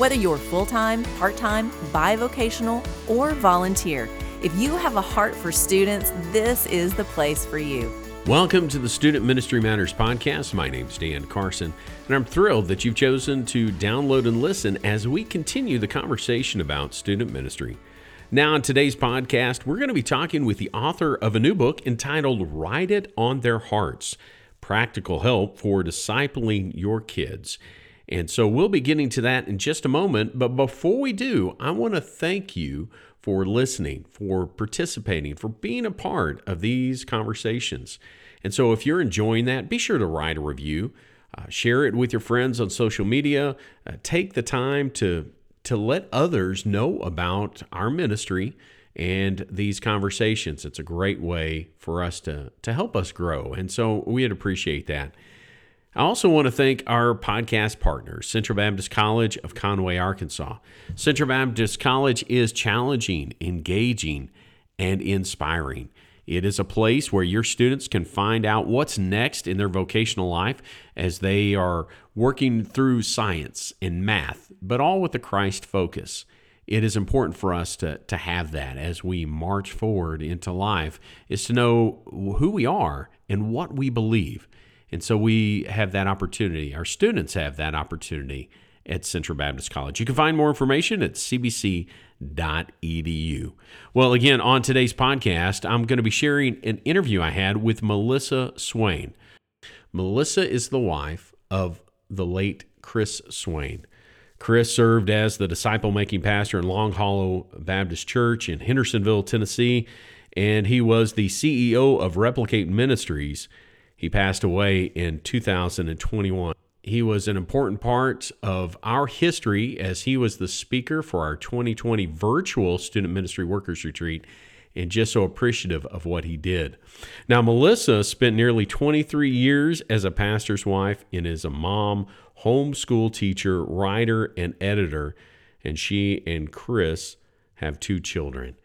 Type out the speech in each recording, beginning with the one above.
Whether you're full time, part time, bivocational, or volunteer, if you have a heart for students, this is the place for you. Welcome to the Student Ministry Matters podcast. My name is Dan Carson, and I'm thrilled that you've chosen to download and listen as we continue the conversation about student ministry. Now, in today's podcast, we're going to be talking with the author of a new book entitled Write It on Their Hearts Practical Help for Discipling Your Kids. And so we'll be getting to that in just a moment. But before we do, I want to thank you for listening, for participating, for being a part of these conversations. And so if you're enjoying that, be sure to write a review. Uh, share it with your friends on social media. Uh, take the time to to let others know about our ministry and these conversations. It's a great way for us to to help us grow, and so we'd appreciate that. I also want to thank our podcast partners, Central Baptist College of Conway, Arkansas. Central Baptist College is challenging, engaging, and inspiring. It is a place where your students can find out what's next in their vocational life as they are working through science and math, but all with a Christ focus. It is important for us to, to have that as we march forward into life, is to know who we are and what we believe. And so we have that opportunity. Our students have that opportunity at Central Baptist College. You can find more information at cbc.edu. Well, again, on today's podcast, I'm going to be sharing an interview I had with Melissa Swain. Melissa is the wife of the late Chris Swain. Chris served as the disciple making pastor in Long Hollow Baptist Church in Hendersonville, Tennessee, and he was the CEO of Replicate Ministries he passed away in 2021. He was an important part of our history as he was the speaker for our 2020 virtual Student Ministry Workers Retreat and just so appreciative of what he did. Now, Melissa spent nearly 23 years as a pastor's wife and is a mom, homeschool teacher, writer, and editor, and she and Chris have two children.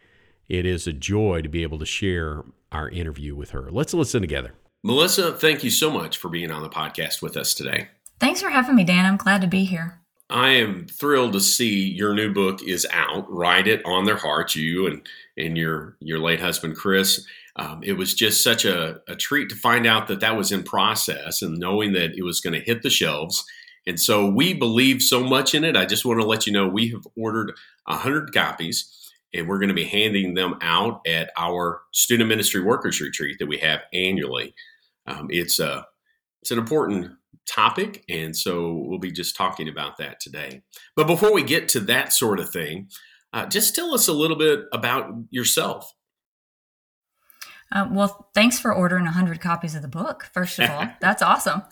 It is a joy to be able to share our interview with her. Let's listen together. Melissa, thank you so much for being on the podcast with us today. Thanks for having me, Dan. I'm glad to be here. I am thrilled to see your new book is out. Write it on their hearts, you and and your your late husband Chris. Um, it was just such a, a treat to find out that that was in process and knowing that it was going to hit the shelves. And so we believe so much in it. I just want to let you know we have ordered hundred copies and we're going to be handing them out at our student ministry workers retreat that we have annually um, it's a it's an important topic, and so we'll be just talking about that today. But before we get to that sort of thing, uh, just tell us a little bit about yourself. Uh, well, thanks for ordering 100 copies of the book, first of all. That's awesome.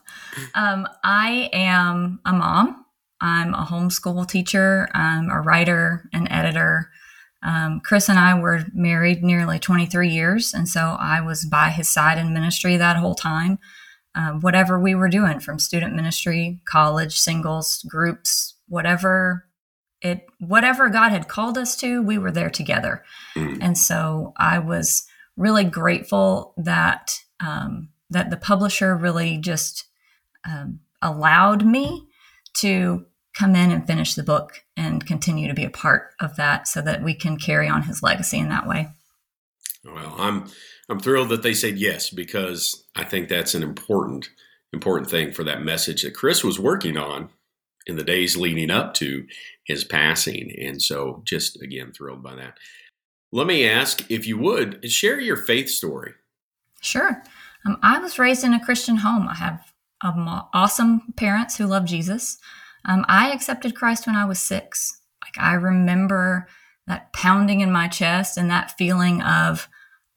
Um, I am a mom. I'm a homeschool teacher. I'm a writer and editor. Um, Chris and I were married nearly 23 years, and so I was by his side in ministry that whole time. Um, whatever we were doing, from student ministry, college, singles, groups, whatever it, whatever God had called us to, we were there together. Mm. And so I was really grateful that um, that the publisher really just um, allowed me to come in and finish the book and continue to be a part of that so that we can carry on his legacy in that way. Well, I'm I'm thrilled that they said yes because I think that's an important important thing for that message that Chris was working on in the days leading up to his passing. And so just again thrilled by that. Let me ask if you would share your faith story. Sure. Um, I was raised in a Christian home. I have um, awesome parents who love Jesus. Um, I accepted Christ when I was six. Like I remember that pounding in my chest and that feeling of,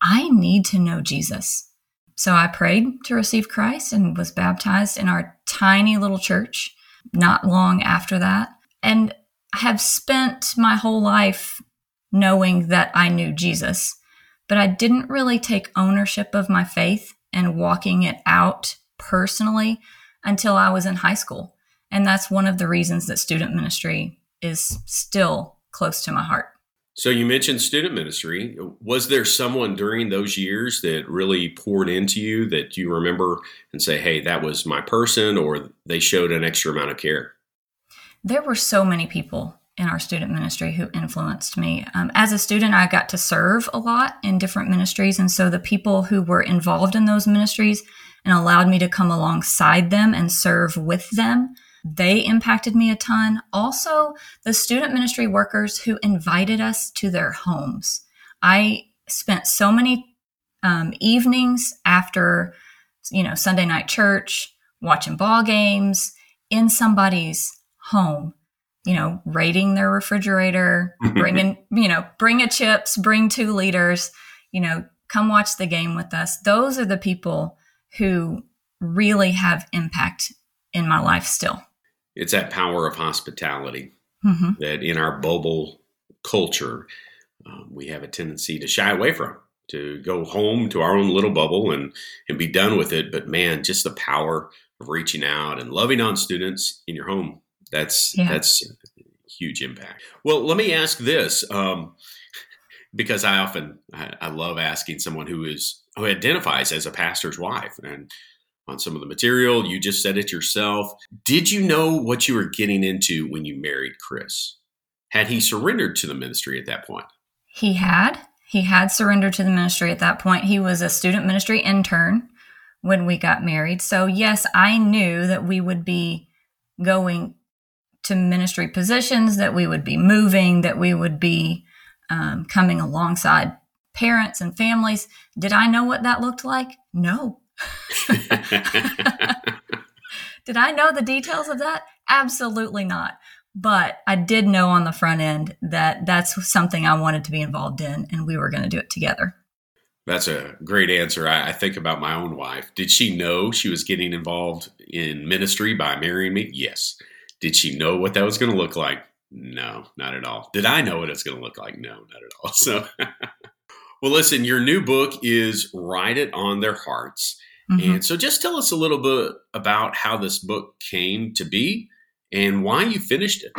I need to know Jesus. So I prayed to receive Christ and was baptized in our tiny little church not long after that. And have spent my whole life knowing that I knew Jesus, but I didn't really take ownership of my faith and walking it out personally until I was in high school. And that's one of the reasons that student ministry is still close to my heart. So you mentioned student ministry. Was there someone during those years that really poured into you that you remember and say, "Hey, that was my person," or they showed an extra amount of care? There were so many people in our student ministry who influenced me. Um, as a student, I got to serve a lot in different ministries, and so the people who were involved in those ministries and allowed me to come alongside them and serve with them they impacted me a ton. Also, the student ministry workers who invited us to their homes. I spent so many um, evenings after, you know, Sunday night church, watching ball games in somebody's home, you know, raiding their refrigerator, bringing, you know, bring a chips, bring two liters, you know, come watch the game with us. Those are the people who really have impact in my life still it's that power of hospitality mm-hmm. that in our bubble culture um, we have a tendency to shy away from to go home to our own little bubble and and be done with it but man just the power of reaching out and loving on students in your home that's yeah. that's huge impact well let me ask this um, because i often I, I love asking someone who is who identifies as a pastor's wife and on some of the material. You just said it yourself. Did you know what you were getting into when you married Chris? Had he surrendered to the ministry at that point? He had. He had surrendered to the ministry at that point. He was a student ministry intern when we got married. So, yes, I knew that we would be going to ministry positions, that we would be moving, that we would be um, coming alongside parents and families. Did I know what that looked like? No, did I know the details of that? Absolutely not. But I did know on the front end that that's something I wanted to be involved in, and we were going to do it together. That's a great answer. I, I, think about my own wife. Did she know she was getting involved in ministry by marrying me? Yes. Did she know what that was going to look like? No, not at all. Did I know what it's going to look like? No, not at all. So, well, listen, your new book is Write It on Their Hearts. Mm-hmm. And so just tell us a little bit about how this book came to be and why you finished it.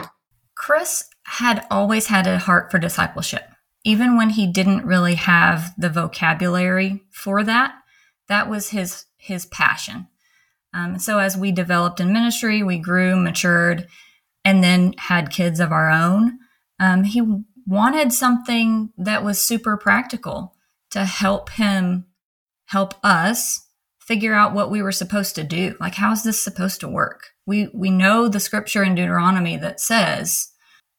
Chris had always had a heart for discipleship. Even when he didn't really have the vocabulary for that, that was his his passion. Um, so as we developed in ministry, we grew, matured, and then had kids of our own. Um, he wanted something that was super practical to help him help us figure out what we were supposed to do. Like, how's this supposed to work? We, we know the scripture in Deuteronomy that says,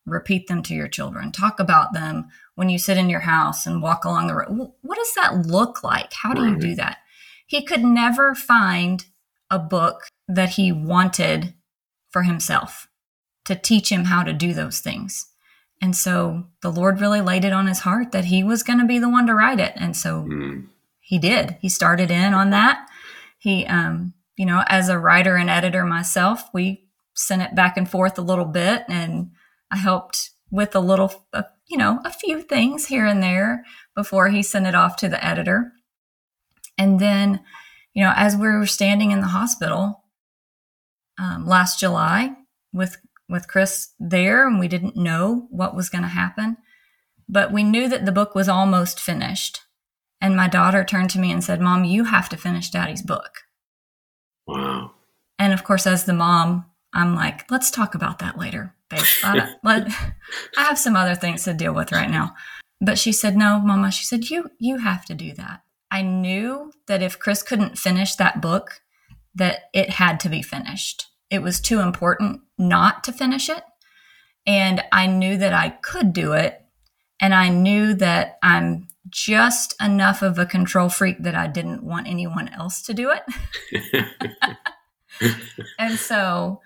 repeat them to your children, talk about them when you sit in your house and walk along the road. What does that look like? How do you do that? He could never find a book that he wanted for himself to teach him how to do those things. And so the Lord really laid it on his heart that he was going to be the one to write it. And so mm. he did. He started in on that he, um, you know, as a writer and editor myself, we sent it back and forth a little bit, and I helped with a little, uh, you know, a few things here and there before he sent it off to the editor. And then, you know, as we were standing in the hospital um, last July with with Chris there, and we didn't know what was going to happen, but we knew that the book was almost finished. And my daughter turned to me and said, Mom, you have to finish daddy's book. Wow. And of course, as the mom, I'm like, let's talk about that later, babe. I, let, I have some other things to deal with right now. But she said, no, mama. She said, you, you have to do that. I knew that if Chris couldn't finish that book, that it had to be finished. It was too important not to finish it. And I knew that I could do it. And I knew that I'm just enough of a control freak that I didn't want anyone else to do it. and so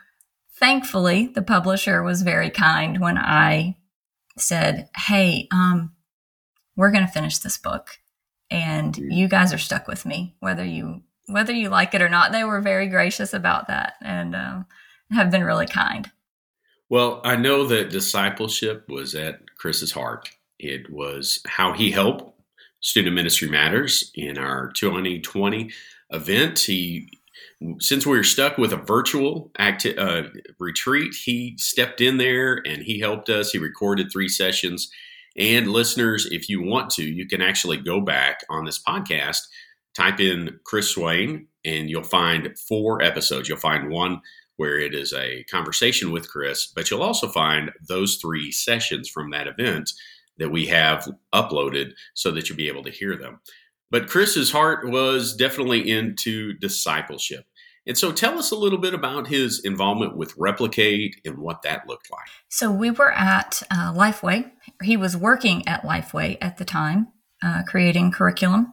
thankfully the publisher was very kind when I said, Hey, um, we're going to finish this book and you guys are stuck with me, whether you, whether you like it or not. They were very gracious about that and um, have been really kind. Well, I know that discipleship was at Chris's heart. It was how he helped Student Ministry Matters in our 2020 event. He since we were stuck with a virtual acti- uh, retreat, he stepped in there and he helped us. He recorded three sessions. And listeners, if you want to, you can actually go back on this podcast, type in Chris Swain, and you'll find four episodes. You'll find one where it is a conversation with Chris, but you'll also find those three sessions from that event that we have uploaded so that you'll be able to hear them. But Chris's heart was definitely into discipleship. And so tell us a little bit about his involvement with Replicate and what that looked like. So we were at uh, Lifeway. He was working at Lifeway at the time, uh, creating curriculum.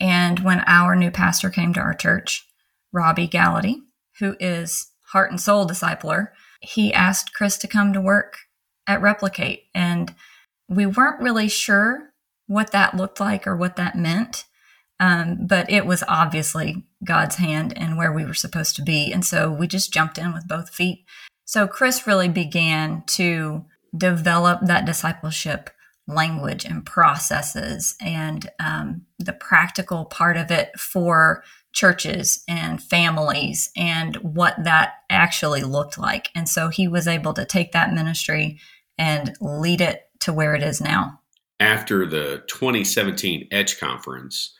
And when our new pastor came to our church, Robby Gallaty, who is heart and soul discipler, he asked Chris to come to work at Replicate. And we weren't really sure what that looked like or what that meant. Um, but it was obviously God's hand and where we were supposed to be. And so we just jumped in with both feet. So Chris really began to develop that discipleship language and processes and um, the practical part of it for churches and families and what that actually looked like. And so he was able to take that ministry and lead it to where it is now. After the 2017 Edge Conference,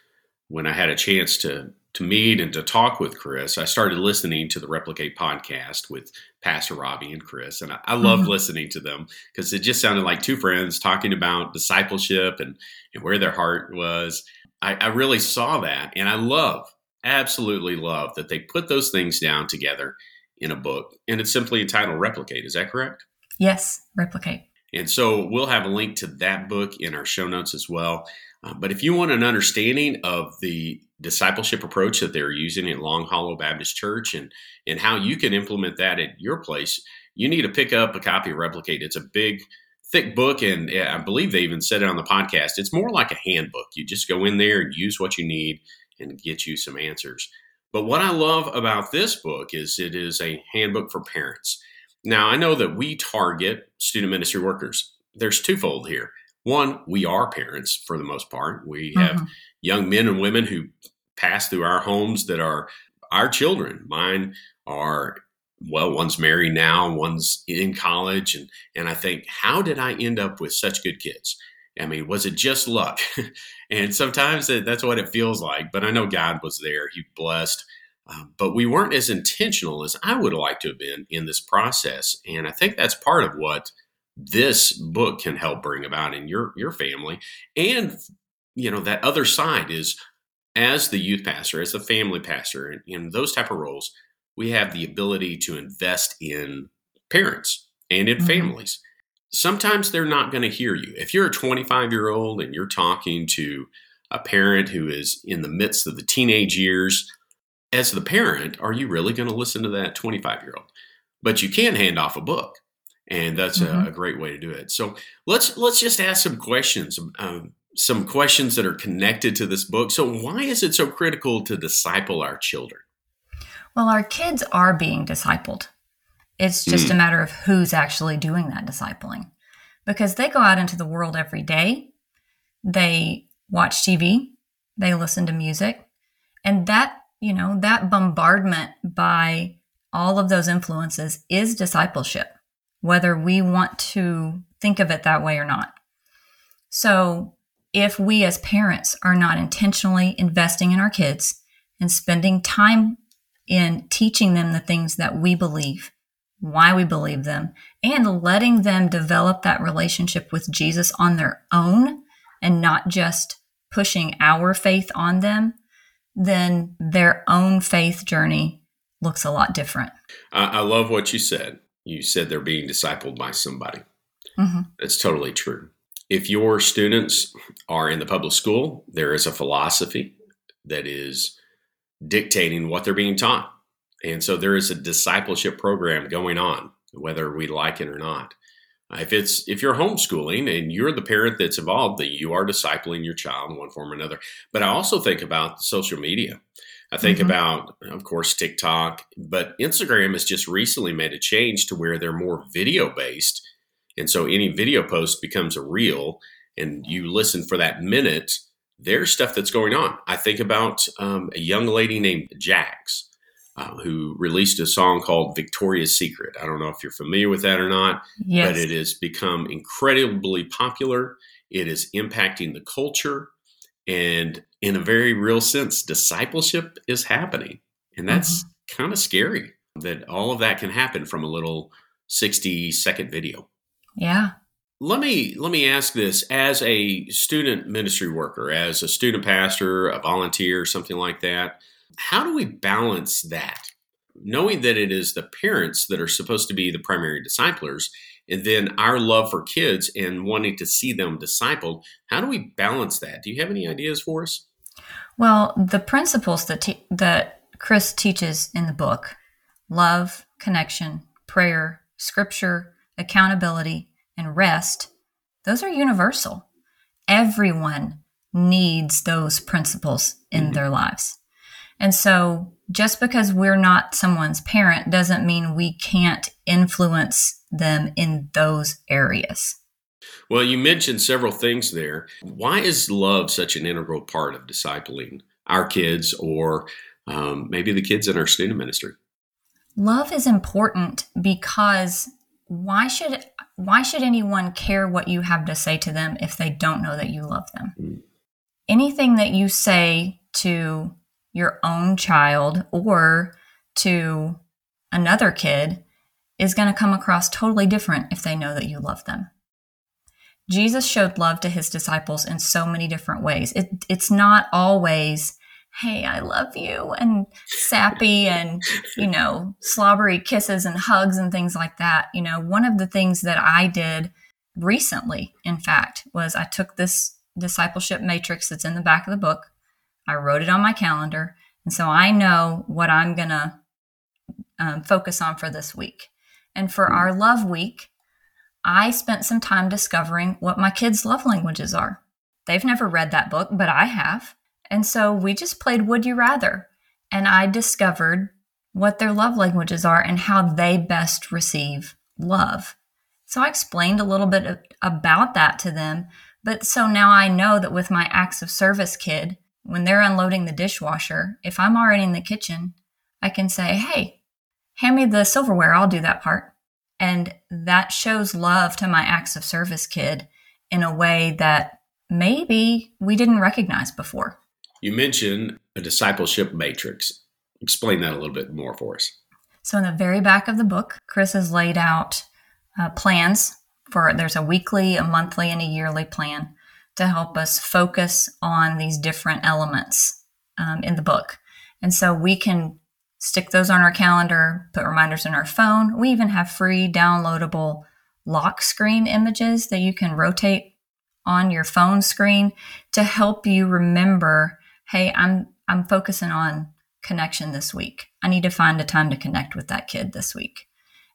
when I had a chance to to meet and to talk with Chris, I started listening to the Replicate podcast with Pastor Robby and Chris, and I, I loved mm-hmm. listening to them because it just sounded like two friends talking about discipleship and and where their heart was. I, I really saw that, and I love, absolutely love that they put those things down together in a book, and it's simply entitled Replicate. Is that correct? Yes, Replicate. And so we'll have a link to that book in our show notes as well. Uh, but if you want an understanding of the discipleship approach that they're using at Long Hollow Baptist Church and, and how you can implement that at your place, you need to pick up a copy of Replicate. It's a big, thick book, and I believe they even said it on the podcast. It's more like a handbook. You just go in there and use what you need and get you some answers. But what I love about this book is it is a handbook for parents. Now, I know that we target student ministry workers. There's twofold here. One, we are parents for the most part. We have mm-hmm. young men and women who pass through our homes that are our children. Mine are well, one's married now, one's in college, and and I think, how did I end up with such good kids? I mean, was it just luck? and sometimes that's what it feels like. But I know God was there; He blessed. Um, but we weren't as intentional as I would like to have been in this process, and I think that's part of what this book can help bring about in your your family. And you know that other side is as the youth pastor as the family pastor in, in those type of roles we have the ability to invest in parents and in mm-hmm. families. Sometimes they're not going to hear you. If you're a 25 year old and you're talking to a parent who is in the midst of the teenage years as the parent are you really going to listen to that 25 year old but you can hand off a book and that's mm-hmm. a, a, great way to do it. So let's let's just ask some questions, um, some questions that are connected to this book. So why is it so critical to disciple our children? Well, our kids are being discipled. It's just mm. a matter of who's actually doing that discipling, because they go out into the world every day. They watch TV, they listen to music, and that you know that bombardment by all of those influences is discipleship whether we want to think of it that way or not. So, if we as parents are not intentionally investing in our kids and spending time in teaching them the things that we believe, why we believe them, and letting them develop that relationship with Jesus on their own and not just pushing our faith on them, then their own faith journey looks a lot different. I, love what you said you said they're being discipled by somebody. Mm-hmm. That's totally true. If your students are in the public school, there is a philosophy that is dictating what they're being taught. And so there is a discipleship program going on, whether we like it or not. If it's if you're homeschooling and you're the parent that's involved, that you are discipling your child in one form or another. But I also think about social media. I think mm-hmm. about, of course, TikTok, but Instagram has just recently made a change to where they're more video based. And so any video post becomes a reel and you listen for that minute. There's stuff that's going on. I think about um, a young lady named Jax uh, who released a song called Victoria's Secret. I don't know if you're familiar with that or not, yes. but it has become incredibly popular. It is impacting the culture. And in a very real sense, discipleship is happening. And that's mm-hmm. kind of scary that all of that can happen from a little 60 second video. Yeah. Let me let me ask this as a student ministry worker, as a student pastor, a volunteer, something like that. How do we balance that? Knowing that it is the parents that are supposed to be the primary disciplers and then our love for kids and wanting to see them discipled. How do we balance that? Do you have any ideas for us? Well, the principles that te- that Chris teaches in the book, love, connection, prayer, scripture, accountability, and rest, those are universal. Everyone needs those principles in mm-hmm. their lives. And so just because we're not someone's parent doesn't mean we can't influence them in those areas. Well, you mentioned several things there. Why is love such an integral part of discipling our kids or um, maybe the kids in our student ministry? Love is important because why should why should anyone care what you have to say to them if they don't know that you love them? Mm. Anything that you say to your own child or to another kid is going to come across totally different if they know that you love them. Jesus showed love to his disciples in so many different ways. It, it's not always, hey, I love you, and sappy and, you know, slobbery kisses and hugs and things like that. You know, one of the things that I did recently, in fact, was I took this discipleship matrix that's in the back of the book, I wrote it on my calendar, and so I know what I'm going to um, focus on for this week. And for our love week, I spent some time discovering what my kids' love languages are. They've never read that book, but I have. And so we just played Would You Rather. And I discovered what their love languages are and how they best receive love. So I explained a little bit about that to them. But so now I know that with my acts of service kid, when they're unloading the dishwasher, if I'm already in the kitchen, I can say, Hey, hand me the silverware, I'll do that part. And that shows love to my acts of service kid in a way that maybe we didn't recognize before. You mentioned a discipleship matrix. Explain that a little bit more for us. So, in the very back of the book, Chris has laid out uh, plans for there's a weekly, a monthly, and a yearly plan to help us focus on these different elements um, in the book. And so we can stick those on our calendar, put reminders in our phone. We even have free downloadable lock screen images that you can rotate on your phone screen to help you remember, hey, I'm I'm focusing on connection this week. I need to find a time to connect with that kid this week.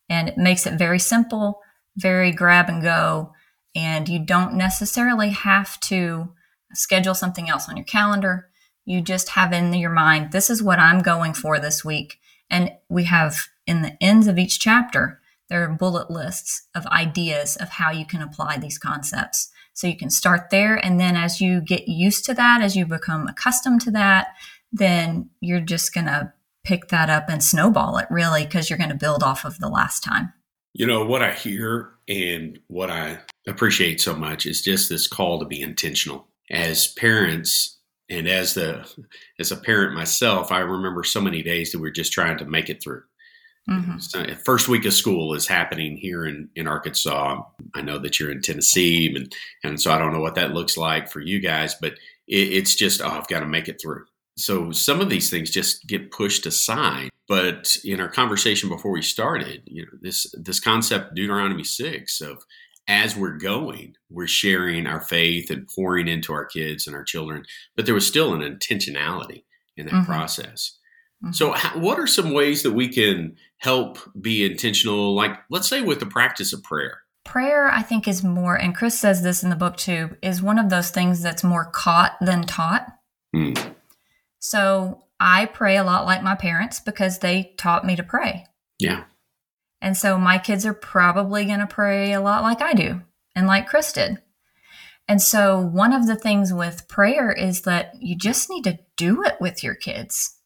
And it makes it very simple, very grab and go, and you don't necessarily have to schedule something else on your calendar. You just have in your mind, this is what I'm going for this week. And we have in the ends of each chapter, there are bullet lists of ideas of how you can apply these concepts. So you can start there. And then as you get used to that, as you become accustomed to that, then you're just going to pick that up and snowball it really because you're going to build off of the last time. You know, what I hear and what I appreciate so much is just this call to be intentional. As parents, and as the as a parent myself, I remember so many days that we are just trying to make it through. Mm-hmm. So first week of school is happening here in, in Arkansas. I know that you're in Tennessee, and and so I don't know what that looks like for you guys, but it, it's just oh, I've got to make it through. So some of these things just get pushed aside. But in our conversation before we started, you know this this concept Deuteronomy six of as we're going, we're sharing our faith and pouring into our kids and our children. But there was still an intentionality in that mm-hmm. process. Mm-hmm. So, how, what are some ways that we can help be intentional? Like, let's say, with the practice of prayer. Prayer, I think, is more, and Chris says this in the book too, is one of those things that's more caught than taught. Mm. So, I pray a lot like my parents because they taught me to pray. Yeah. And so my kids are probably going to pray a lot like I do and like Chris did. And so one of the things with prayer is that you just need to do it with your kids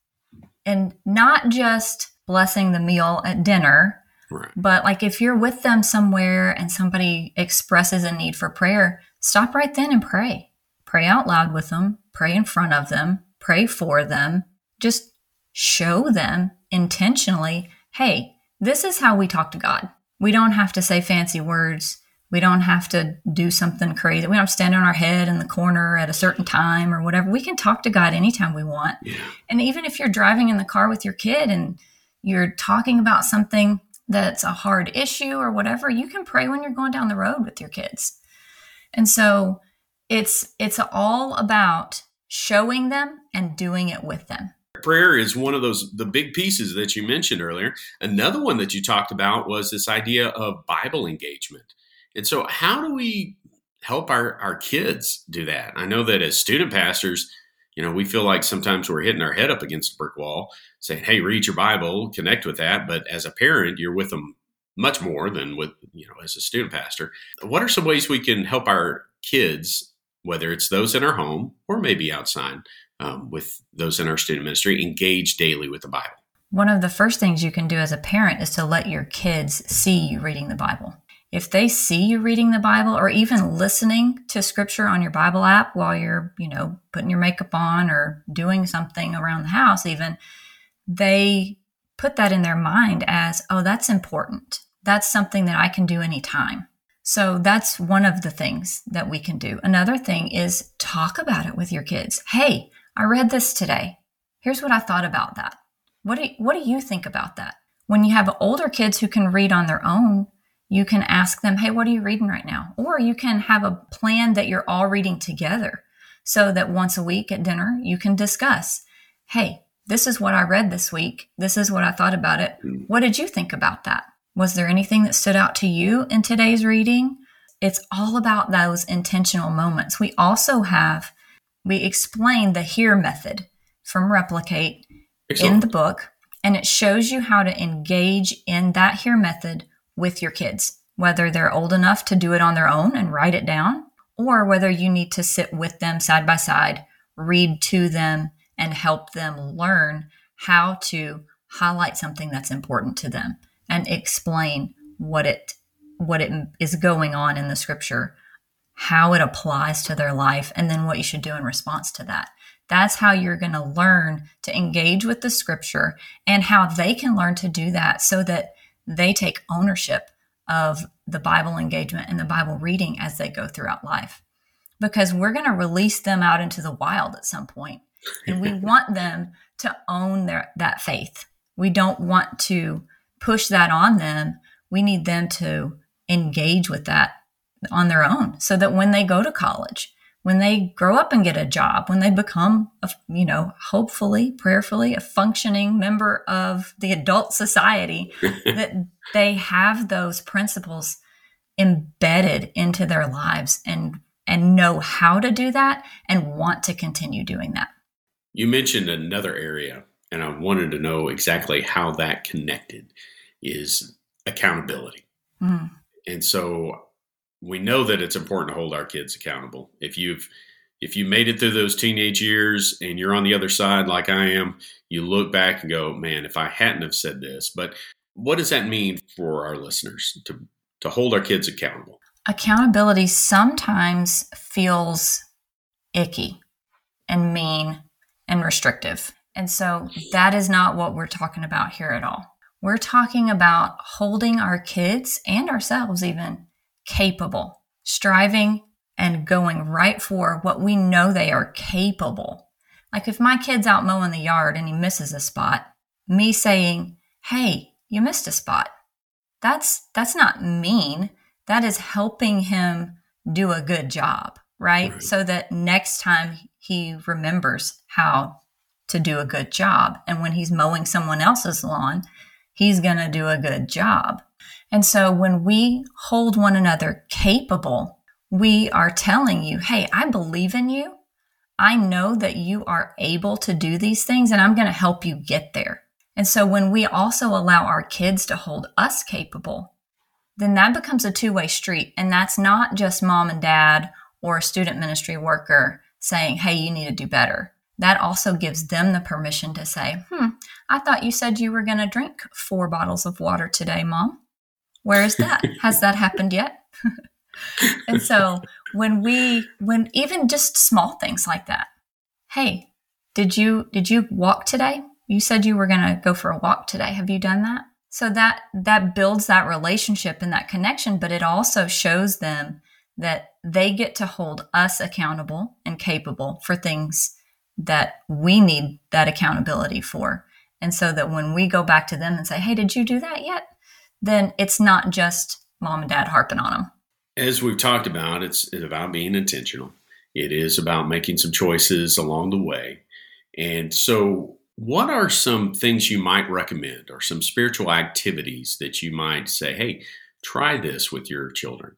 and not just blessing the meal at dinner. Right. But like if you're with them somewhere and somebody expresses a need for prayer, stop right then and pray. Pray out loud with them, pray in front of them, pray for them, just show them intentionally hey, this is how we talk to God. We don't have to say fancy words. We don't have to do something crazy. We don't stand on our head in the corner at a certain time or whatever. We can talk to God anytime we want. Yeah. And even if you're driving in the car with your kid and you're talking about something that's a hard issue or whatever, you can pray when you're going down the road with your kids. And so it's it's all about showing them and doing it with them. Prayer is one of those the big pieces that you mentioned earlier. Another one that you talked about was this idea of Bible engagement. And so how do we help our, our kids do that? I know that as student pastors, you know, we feel like sometimes we're hitting our head up against a brick wall saying, Hey, read your Bible, connect with that. But as a parent, you're with them much more than with, you know, as a student pastor. What are some ways we can help our kids, whether it's those in our home or maybe outside, um, with those in our student ministry, engage daily with the Bible? One of the first things you can do as a parent is to let your kids see you reading the Bible. If they see you reading the Bible or even listening to scripture on your Bible app while you're, you know, putting your makeup on or doing something around the house, even, they put that in their mind as, oh, that's important. That's something that I can do anytime. So that's one of the things that we can do. Another thing is talk about it with your kids. Hey, I read this today. Here's what I thought about that. What do, what do you think about that? When you have older kids who can read on their own, you can ask them, Hey, what are you reading right now? Or you can have a plan that you're all reading together so that once a week at dinner, you can discuss, Hey, this is what I read this week. This is what I thought about it. What did you think about that? Was there anything that stood out to you in today's reading? It's all about those intentional moments. We also have, we explain the HEAR method from Replicate Excellent. in the book, and it shows you how to engage in that HEAR method with your kids, whether they're old enough to do it on their own and write it down, or whether you need to sit with them side by side, read to them, and help them learn how to highlight something that's important to them and explain what it what it is going on in the scripture how it applies to their life and then what you should do in response to that. That's how you're going to learn to engage with the scripture and how they can learn to do that so that they take ownership of the Bible engagement and the Bible reading as they go throughout life. Because we're going to release them out into the wild at some point, and we want them to own their that faith. We don't want to push that on them. We need them to engage with that on their own so that when they go to college, when they grow up and get a job, when they become, a, you know, hopefully, prayerfully, a functioning member of the adult society, that they have those principles embedded into their lives and and know how to do that and want to continue doing that. You mentioned another area, and I wanted to know exactly how that connected is accountability. Mm. And so we know that it's important to hold our kids accountable. If you've if you made it through those teenage years and you're on the other side like I am, you look back and go, "Man, if I hadn't have said this." But what does that mean for our listeners to to hold our kids accountable? Accountability sometimes feels icky and mean and restrictive. And so that is not what we're talking about here at all. We're talking about holding our kids and ourselves even capable, striving and going right for what we know they are capable. Like if my kid's out mowing the yard and he misses a spot, me saying, "Hey, you missed a spot." That's that's not mean. That is helping him do a good job, right? Right. So that next time he remembers how to do a good job and when he's mowing someone else's lawn, he's going to do a good job. And so when we hold one another capable, we are telling you, hey, I believe in you. I know that you are able to do these things and I'm going to help you get there. And so when we also allow our kids to hold us capable, then that becomes a two way street. And that's not just mom and dad or a student ministry worker saying, hey, you need to do better. That also gives them the permission to say, hmm, I thought you said you were going to drink four bottles of water today, mom. Where is that? Has that happened yet? and so when we when even just small things like that hey did you did you walk today? You said you were going to go for a walk today. Have you done that? So that that builds that relationship and that connection but it also shows them that they get to hold us accountable and capable for things that we need that accountability for. And so that when we go back to them and say hey did you do that yet then it's not just mom and dad harping on them as we've talked about, it's, it's about being intentional. It is about making some choices along the way. And so, what are some things you might recommend or some spiritual activities that you might say, hey, try this with your children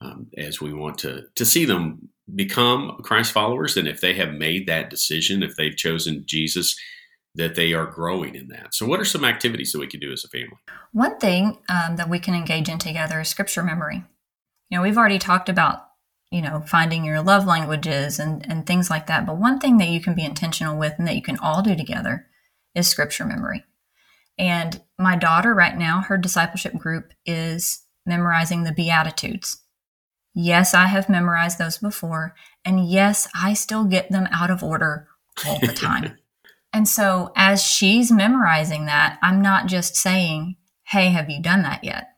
um, as we want to, to see them become Christ followers? And if they have made that decision, if they've chosen Jesus, that they are growing in that. So, what are some activities that we can do as a family? One thing um, that we can engage in together is scripture memory you know, we've already talked about, you know, finding your love languages and, and things like that. But one thing that you can be intentional with and that you can all do together is scripture memory. And my daughter, right now, her discipleship group is memorizing the Beatitudes. Yes, I have memorized those before. And yes, I still get them out of order all the time. And so as she's memorizing that, I'm not just saying, Hey, have you done that yet?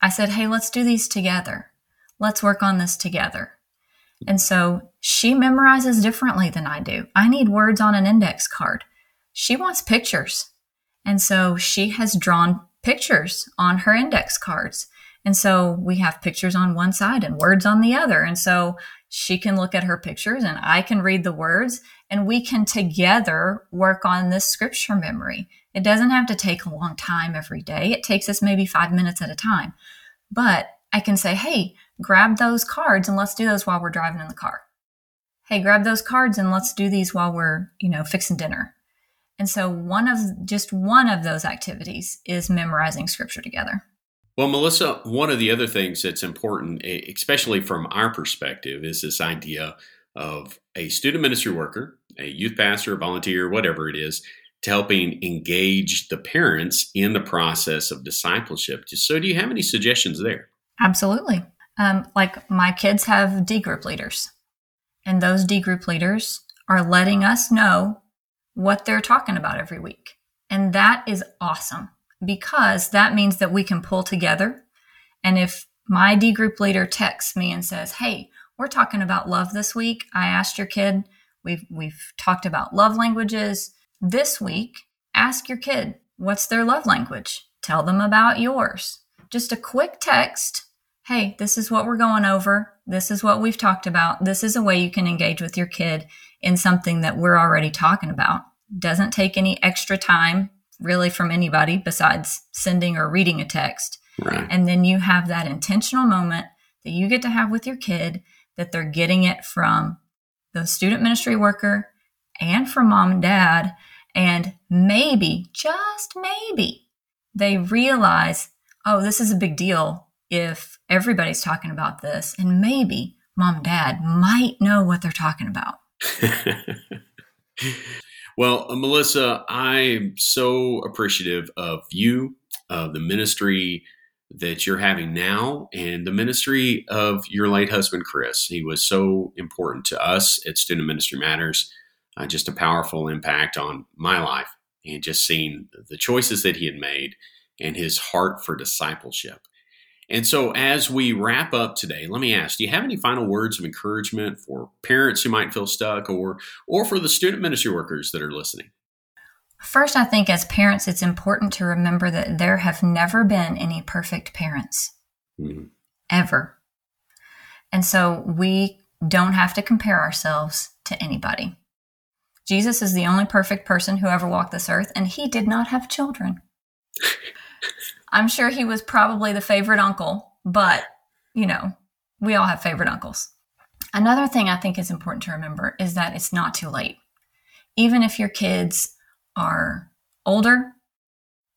I said, Hey, let's do these together. Let's work on this together. And so she memorizes differently than I do. I need words on an index card. She wants pictures. And so she has drawn pictures on her index cards. And so we have pictures on one side and words on the other. And so she can look at her pictures and I can read the words and we can together work on this scripture memory. It doesn't have to take a long time every day. It takes us maybe five minutes at a time. But I can say, hey, grab those cards and let's do those while we're driving in the car. Hey, grab those cards and let's do these while we're, you know, fixing dinner. And so one of just one of those activities is memorizing scripture together. Well, Melissa, one of the other things that's important, especially from our perspective, is this idea of a student ministry worker, a youth pastor, a volunteer, whatever it is, to helping engage the parents in the process of discipleship. So, do you have any suggestions there? Absolutely. Um, like my kids have D group leaders, and those D group leaders are letting us know what they're talking about every week. And that is awesome because that means that we can pull together. And if my D group leader texts me and says, Hey, we're talking about love this week. I asked your kid, we've, we've talked about love languages. This week, ask your kid, what's their love language? Tell them about yours. Just a quick text hey, this is what we're going over. This is what we've talked about. This is a way you can engage with your kid in something that we're already talking about. Doesn't take any extra time really from anybody besides sending or reading a text. Right. And then you have that intentional moment that you get to have with your kid that they're getting it from the student ministry worker and from mom and dad. And maybe, just maybe, they realize, oh, this is a big deal if everybody's talking about this and maybe mom and dad might know what they're talking about. well, uh, Melissa, I'm so appreciative of you, of the ministry that you're having now, and the ministry of your late husband, Chris. He was so important to us at Student Ministry Matters, uh, just a powerful impact on my life, and just seeing the choices that he had made and his heart for discipleship. And so, as we wrap up today, let me ask: Do you have any final words of encouragement for parents who might feel stuck, or or for the student ministry workers that are listening? First, I think as parents, it's important to remember that there have never been any perfect parents, mm-hmm. ever, and so we don't have to compare ourselves to anybody. Jesus is the only perfect person who ever walked this earth, and he did not have children. I'm sure he was probably the favorite uncle, but you know, we all have favorite uncles. Another thing I think is important to remember is that it's not too late. Even if your kids are older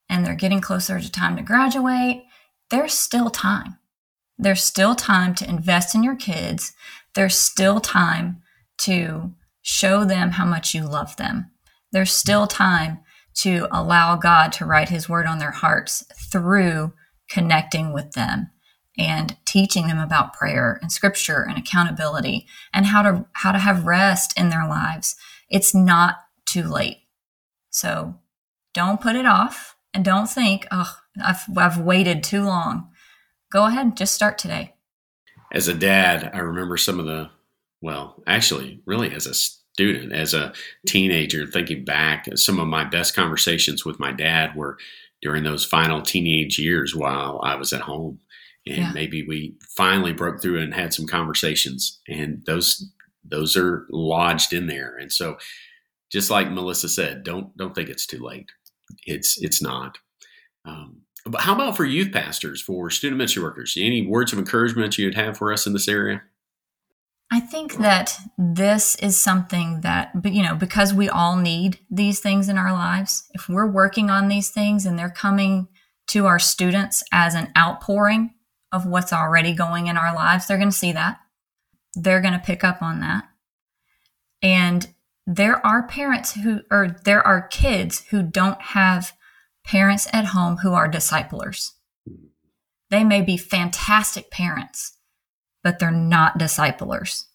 and they're getting closer to time to graduate, there's still time. There's still time to invest in your kids. There's still time to show them how much you love them. There's still time to allow God to write his word on their hearts through connecting with them and teaching them about prayer and scripture and accountability and how to how to have rest in their lives. It's not too late. So don't put it off and don't think, "Oh, I've I've waited too long." Go ahead, and just start today. As a dad, I remember some of the well, actually, really as a student, as a teenager, thinking back, some of my best conversations with my dad were during those final teenage years while I was at home and yeah. maybe we finally broke through and had some conversations and those those are lodged in there and so just like melissa said don't don't think it's too late it's it's not um, but how about for youth pastors for student ministry workers any words of encouragement you'd have for us in this area I think that this is something that, you know, because we all need these things in our lives, if we're working on these things and they're coming to our students as an outpouring of what's already going in our lives, they're going to see that. They're going to pick up on that. And there are parents who, or there are kids who don't have parents at home who are disciplers. They may be fantastic parents, but they're not disciplers.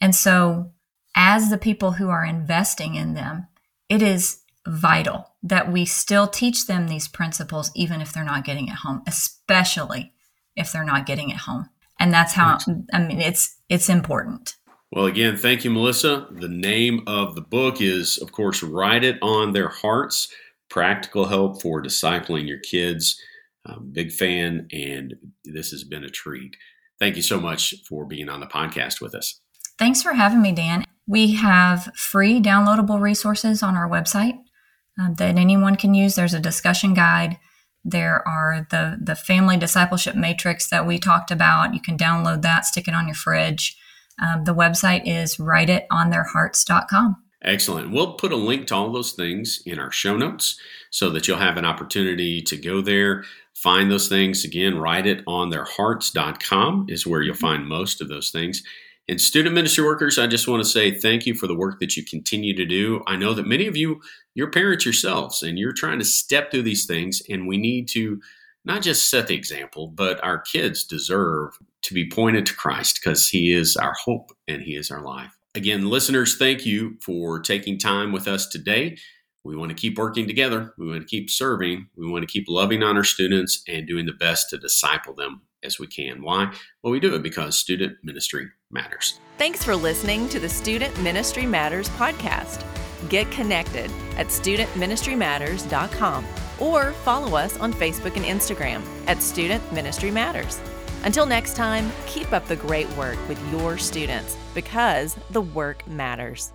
And so, as the people who are investing in them, it is vital that we still teach them these principles, even if they're not getting it home, especially if they're not getting it home. And that's how I mean it's it's important. Well, again, thank you, Melissa. The name of the book is, of course, Write It on Their Hearts Practical Help for Discipling Your Kids. I'm big fan, and this has been a treat. Thank you so much for being on the podcast with us. Thanks for having me, Dan. We have free downloadable resources on our website uh, that anyone can use. There's a discussion guide there are the the family discipleship matrix that we talked about. You can download that, stick it on your fridge. Um, the website is writeitontheirhearts.com. Excellent. We'll put a link to all those things in our show notes so that you'll have an opportunity to go there, find those things. Again, writeitontheirhearts.com is where you'll find most of those things. And student ministry workers, I just want to say thank you for the work that you continue to do. I know that many of you, you're parents yourselves, and you're trying to step through these things, and we need to not just set the example, but our kids deserve to be pointed to Christ because He is our hope and He is our life. Again, listeners, thank you for taking time with us today. We want to keep working together. We want to keep serving. We want to keep loving on our students and doing the best to disciple them as we can. Why? Well, we do it because student ministry matters. Thanks for listening to the Student Ministry Matters podcast. Get connected at studentministrymatters.com or follow us on Facebook and Instagram at Student Ministry Matters. Until next time, keep up the great work with your students because the work matters.